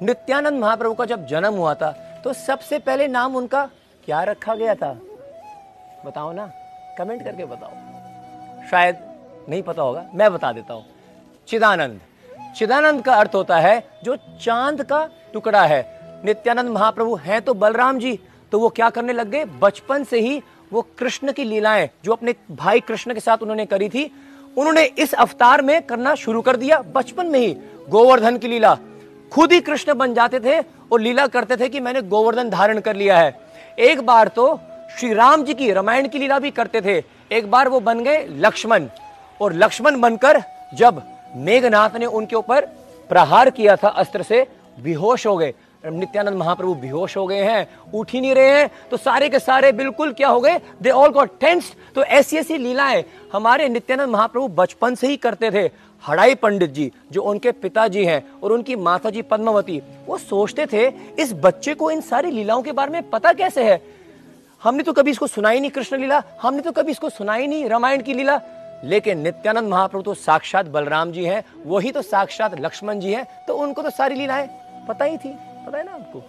नित्यानंद महाप्रभु का जब जन्म हुआ था तो सबसे पहले नाम उनका क्या रखा गया था? बताओ ना कमेंट करके बताओ। शायद नहीं पता होगा, मैं बता देता हूँ। चिदानंद। चिदानंद का अर्थ होता है, जो चाँद का टुकड़ा है। नित्यानंद महाप्रभु हैं तो बलराम जी तो वो क्या करने लग गए? बचपन से ही वो कृष्ण की लीलाएँ, जो अपने भाई कृष्ण के साथ उन्होंने करी थी, उन्होंने इस अवतार में करना शुरू कर दिया, बचपन में ही। गोवर्धन की लीला खुद ही कृष्ण बन जाते थे और लीला करते थे कि मैंने गोवर्धन धारण कर लिया है। एक बार तो श्री राम जी की रामायण की लीला भी करते थे। एक बार वो बन गए लक्ष्मण। और लक्ष्मण बनकर जब मेघनाथ ने उनके ऊपर प्रहार किया था अस्त्र से, बेहोश हो गए। नित्यानंद महाप्रभु बेहोश हो गए हैं, उठ ही नहीं रहे हैं। तो सारे के सारे बिल्कुल क्या हो गए? दे ऑल गॉट टेंस तो ऐसी ऐसी लीलाएँ हमारे नित्यानंद महाप्रभु बचपन से ही करते थे। हड़ाई पंडित जी, जो उनके पिताजी हैं और उनकी माता जी पद्मावती, वो सोचते थे, इस बच्चे को इन सारी लीलाओं के बारे में पता कैसे है? हमने तो कभी इसको सुनाई नहीं कृष्ण लीला, हमने तो कभी इसको सुनाई नहीं रामायण की लीला। लेकिन नित्यानंद महाप्रभु तो साक्षात बलराम जी हैं, वही तो साक्षात लक्ष्मण जी हैं तो उनको तो सारी लीलाएँ पता ही थी। पता है ना आपको